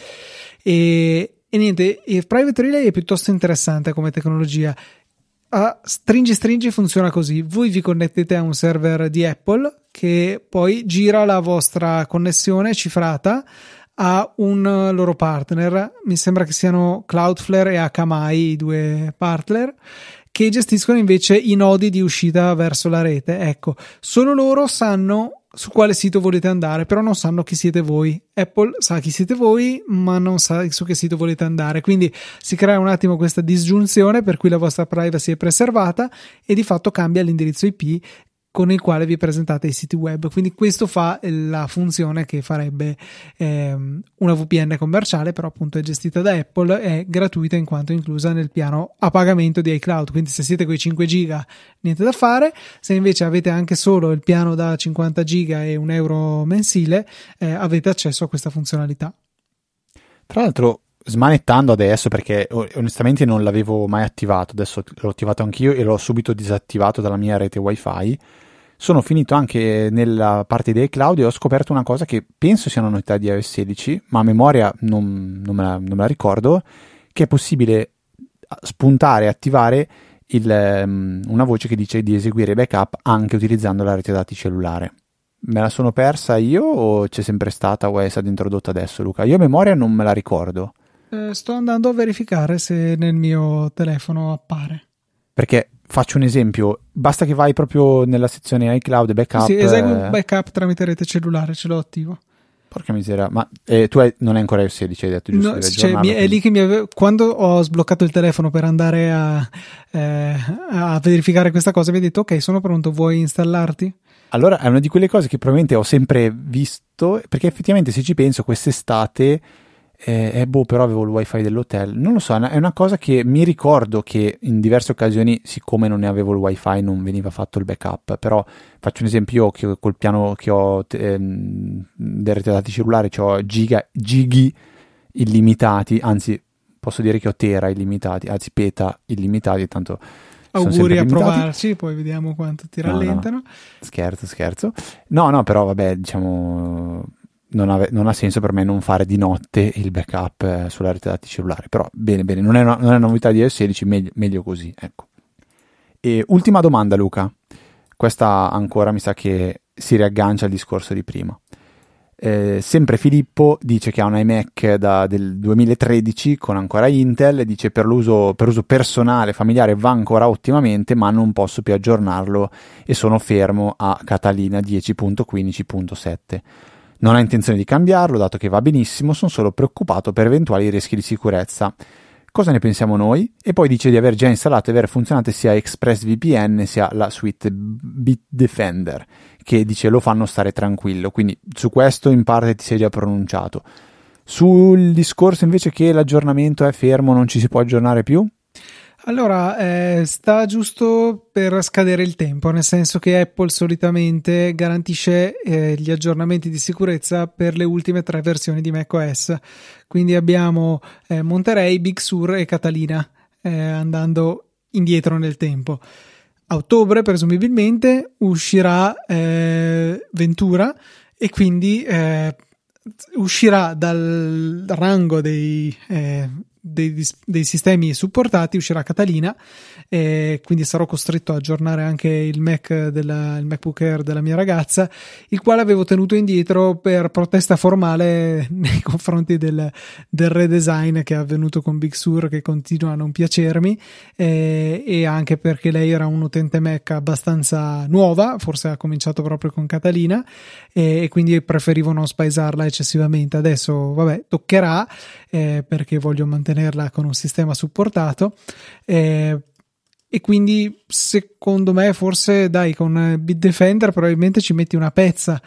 E, e niente il Private Relay è piuttosto interessante come tecnologia a stringi stringi funziona così. Voi vi connettete a un server di Apple che poi gira la vostra connessione cifrata a un loro partner. Mi sembra che siano Cloudflare e Akamai i due partner che gestiscono invece i nodi di uscita verso la rete. Ecco, solo loro sanno su quale sito volete andare, però non sanno chi siete voi. Apple sa chi siete voi, ma non sa su che sito volete andare. Quindi si crea un attimo questa disgiunzione per cui la vostra privacy è preservata e di fatto cambia l'indirizzo IP con il quale vi presentate i siti web. Quindi questo fa la funzione che farebbe ehm, una VPN commerciale, però appunto è gestita da Apple, è gratuita in quanto inclusa nel piano a pagamento di iCloud. Quindi se siete con i 5 giga niente da fare, se invece avete anche solo il piano da 50 giga e un euro mensile, eh, avete accesso a questa funzionalità. Tra l'altro, smanettando adesso, perché onestamente non l'avevo mai attivato, adesso l'ho attivato anch'io e l'ho subito disattivato dalla mia rete wifi, sono finito anche nella parte dei cloud e ho scoperto una cosa che penso sia una novità di iOS 16, ma a memoria non, non, me, la, non me, la, ricordo, che è possibile spuntare e attivare il, um, una voce che dice di eseguire backup anche utilizzando la rete dati cellulare. Me la sono persa io o c'è sempre stata o è stata introdotta adesso, Luca? Io a memoria non me la ricordo. Eh, sto andando a verificare se nel mio telefono appare. Perché faccio un esempio, basta che vai proprio nella sezione iCloud backup. Sì, esegui un backup tramite rete cellulare, ce l'ho attivo. Porca miseria, ma eh, tu hai, non è ancora il 16, hai detto giusto? No, cioè, mi, è lì che mi ave... quando ho sbloccato il telefono per andare a, eh, a verificare questa cosa, mi ha detto ok, sono pronto, vuoi installarti? Allora è una di quelle cose che probabilmente ho sempre visto, perché effettivamente se ci penso quest'estate eh, eh, boh, però avevo il wifi dell'hotel. Non lo so, è una cosa che mi ricordo che in diverse occasioni, siccome non ne avevo il wifi, non veniva fatto il backup. Però faccio un esempio: io che col piano che ho ehm, del rete dati cellulare ho giga, gighi illimitati, anzi, posso dire che ho tera illimitati, anzi, peta illimitati, tanto. Auguri a provarci, poi vediamo quanto ti rallentano. No, no. Scherzo, scherzo. No, no, però vabbè, diciamo non, ave- non, ha senso per me non fare di notte il backup eh, sulla rete dati cellulare. Però bene, bene, non è una, non è una novità di iOS 16, meglio, meglio così. Ecco. E ultima domanda, Luca. Questa ancora mi sa che si riaggancia al discorso di prima. Eh, sempre Filippo dice che ha un iMac da, del 2013 con ancora Intel e dice per l'uso, per uso personale, familiare va ancora ottimamente ma non posso più aggiornarlo e sono fermo a Catalina 10.15.7 non ha intenzione di cambiarlo, dato che va benissimo, sono solo preoccupato per eventuali rischi di sicurezza. Cosa ne pensiamo noi? E poi dice di aver già installato e aver funzionate sia ExpressVPN sia la suite Bitdefender, che dice lo fanno stare tranquillo, quindi su questo in parte ti sei già pronunciato. Sul discorso invece che l'aggiornamento è fermo, non ci si può aggiornare più? Allora, eh, sta giusto per scadere il tempo, nel senso che Apple solitamente garantisce eh, gli aggiornamenti di sicurezza per le ultime tre versioni di macOS. Quindi abbiamo eh, Monterey, Big Sur e Catalina eh, andando indietro nel tempo. A ottobre, presumibilmente, uscirà eh, Ventura e quindi eh, uscirà dal rango dei dei, dei, sistemi supportati uscirà Catalina e quindi sarò costretto a aggiornare anche il Mac della, il MacBook Air della mia ragazza il quale avevo tenuto indietro per protesta formale *laughs* nei confronti del, del redesign che è avvenuto con Big Sur che continua a non piacermi eh, e anche perché lei era un utente Mac abbastanza nuova forse ha cominciato proprio con Catalina e, e quindi preferivo non spaesarla eccessivamente. Adesso vabbè toccherà eh, perché voglio mantenere tenerla con un sistema supportato. Eh, e quindi secondo me forse dai con Bitdefender probabilmente ci metti una pezza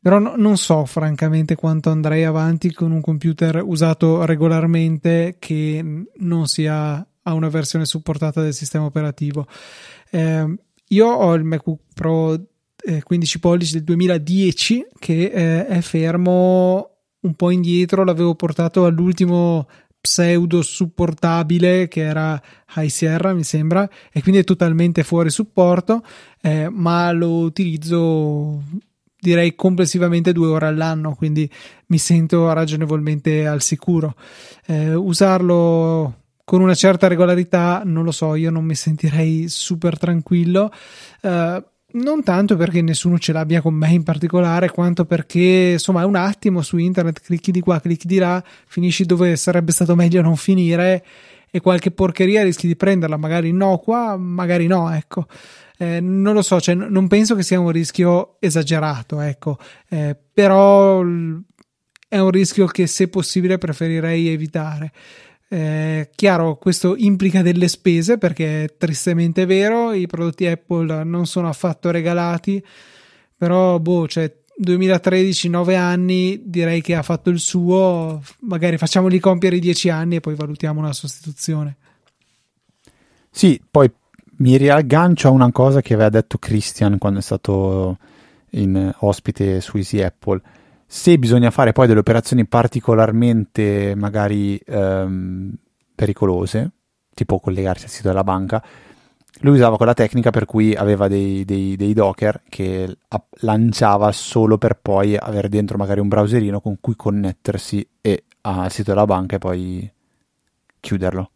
però no, non so francamente quanto andrei avanti con un computer usato regolarmente che non sia a una versione supportata del sistema operativo eh, io ho il MacBook Pro eh, 15 pollici del 2010 che eh, è fermo un po' indietro l'avevo portato all'ultimo pseudo supportabile che era High Sierra mi sembra e quindi è totalmente fuori supporto eh, ma lo utilizzo direi complessivamente due ore all'anno quindi mi sento ragionevolmente al sicuro. Eh, usarlo con una certa regolarità non lo so io non mi sentirei super tranquillo. Eh, non tanto perché nessuno ce l'abbia con me in particolare, quanto perché insomma è un attimo su internet, clicchi di qua, clicchi di là, finisci dove sarebbe stato meglio non finire e qualche porcheria rischi di prenderla, magari no qua, magari no, ecco. Eh, non lo so, cioè, non penso che sia un rischio esagerato, ecco, eh, però è un rischio che se possibile preferirei evitare. Eh, chiaro, questo implica delle spese perché è tristemente vero, i prodotti Apple non sono affatto regalati, però boh, cioè 2013, 9 anni, direi che ha fatto il suo, magari facciamogli compiere i 10 anni e poi valutiamo una sostituzione. Sì, poi mi riaggancio a una cosa che aveva detto Christian quando è stato in ospite su Easy Apple Se bisogna fare poi delle operazioni particolarmente magari ehm, pericolose, tipo collegarsi al sito della banca, lui usava quella tecnica per cui aveva dei, dei, dei docker che lanciava solo per poi avere dentro magari un browserino con cui connettersi e al sito della banca e poi chiuderlo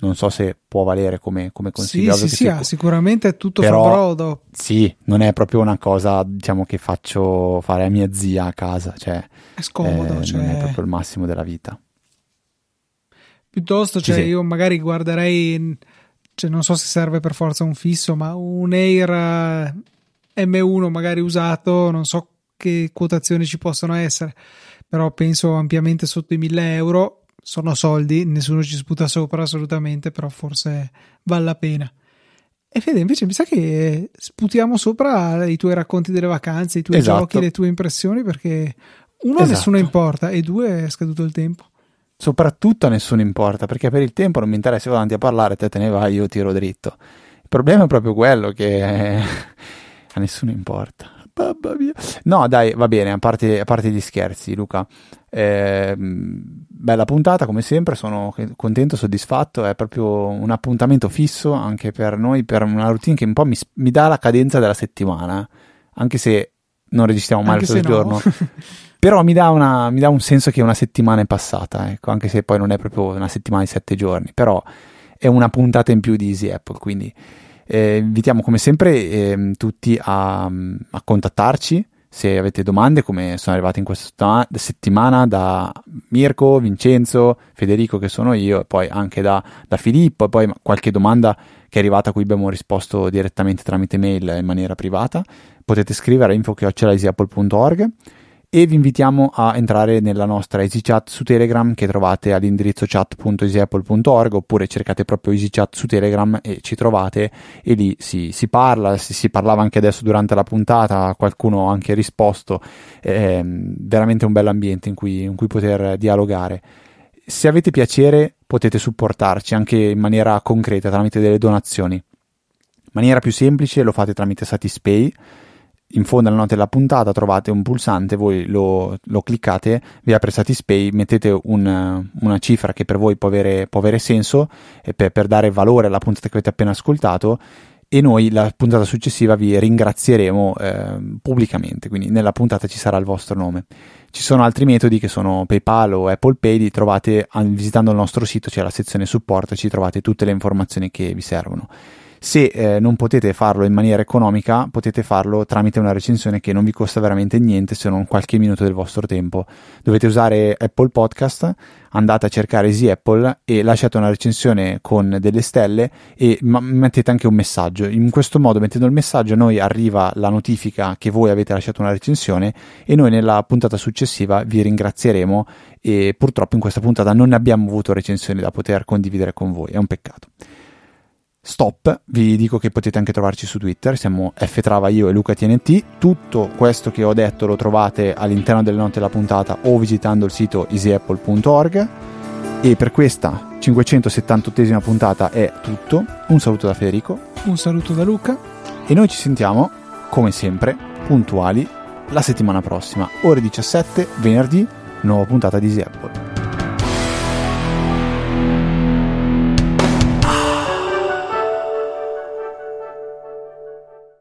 non so se può valere come, come consiglio. Sì, sì, sì, ah, sicuramente è tutto però, brodo. Sì, non è proprio una cosa, diciamo, che faccio fare a mia zia a casa, cioè... È scomodo, eh, cioè... Non è proprio il massimo della vita. Piuttosto, cioè, sì, io magari guarderei, cioè, non so se serve per forza un fisso, ma un Air eh, M1 magari usato, non so che quotazioni ci possono essere, però penso ampiamente sotto i 1000 euro sono soldi, nessuno ci sputa sopra assolutamente, però forse vale la pena. E Fede, invece mi sa che sputiamo sopra i tuoi racconti delle vacanze, i tuoi esatto. giochi, le tue impressioni, perché uno esatto. nessuno importa e due è scaduto il tempo. Soprattutto a nessuno importa, perché per il tempo non mi interessa se davanti a parlare, te te ne vai, io tiro dritto. Il problema è proprio quello che *laughs* a nessuno importa. Mamma mia. No, dai, va bene, a parte, a parte gli scherzi, Luca. Eh, bella puntata, come sempre, sono contento, soddisfatto. È proprio un appuntamento fisso anche per noi, per una routine che un po' mi, mi dà la cadenza della settimana, anche se non registriamo mai anche il giorno. No. *laughs* Però mi dà, una, mi dà, un senso che una settimana è passata, ecco, anche se poi non è proprio una settimana di sette giorni, però è una puntata in più di Easy Apple, quindi eh, invitiamo come sempre eh, tutti a, a, contattarci se avete domande come sono arrivate in questa settimana da Mirko, Vincenzo, Federico che sono io e poi anche da, da Filippo e poi qualche domanda che è arrivata a cui abbiamo risposto direttamente tramite mail in maniera privata potete scrivere a info.easyapple.org e vi invitiamo a entrare nella nostra EasyChat su Telegram che trovate all'indirizzo chat.easyapple.org oppure cercate proprio EasyChat su Telegram e ci trovate e lì si, si parla, si, si, parlava anche adesso durante la puntata, qualcuno ha anche risposto, è veramente un bell'ambiente in cui, in cui poter dialogare. Se avete piacere potete supportarci anche in maniera concreta tramite delle donazioni. In maniera più semplice lo fate tramite Satispay in fondo alla nota della puntata trovate un pulsante, voi lo, lo cliccate, vi apre Satispay, mettete un, una cifra che per voi può avere, può avere senso per, per, dare valore alla puntata che avete appena ascoltato e noi la puntata successiva vi ringrazieremo eh, pubblicamente, quindi nella puntata ci sarà il vostro nome. Ci sono altri metodi che sono PayPal o Apple Pay, li trovate visitando il nostro sito, c'è la sezione supporto ci trovate tutte le informazioni che vi servono. Se eh, non potete farlo in maniera economica, potete farlo tramite una recensione che non vi costa veramente niente se non qualche minuto del vostro tempo. Dovete usare Apple Podcast, andate a cercare Easy Apple e lasciate una recensione con delle stelle e ma- mettete anche un messaggio. In questo modo, mettendo il messaggio, noi arriva la notifica che voi avete lasciato una recensione e noi nella puntata successiva vi ringrazieremo e purtroppo in questa puntata non abbiamo avuto recensioni da poter condividere con voi. È un peccato. Stop, vi dico che potete anche trovarci su Twitter, siamo Ftrava io e Luca TNT. Tutto questo che ho detto lo trovate all'interno delle note della puntata o visitando il sito easyapple.org. E per questa 578esima puntata è tutto. Un saluto da Federico. Un saluto da Luca. E noi ci sentiamo, come sempre, puntuali la settimana prossima, ore 17, venerdì, nuova puntata di Easy Apple.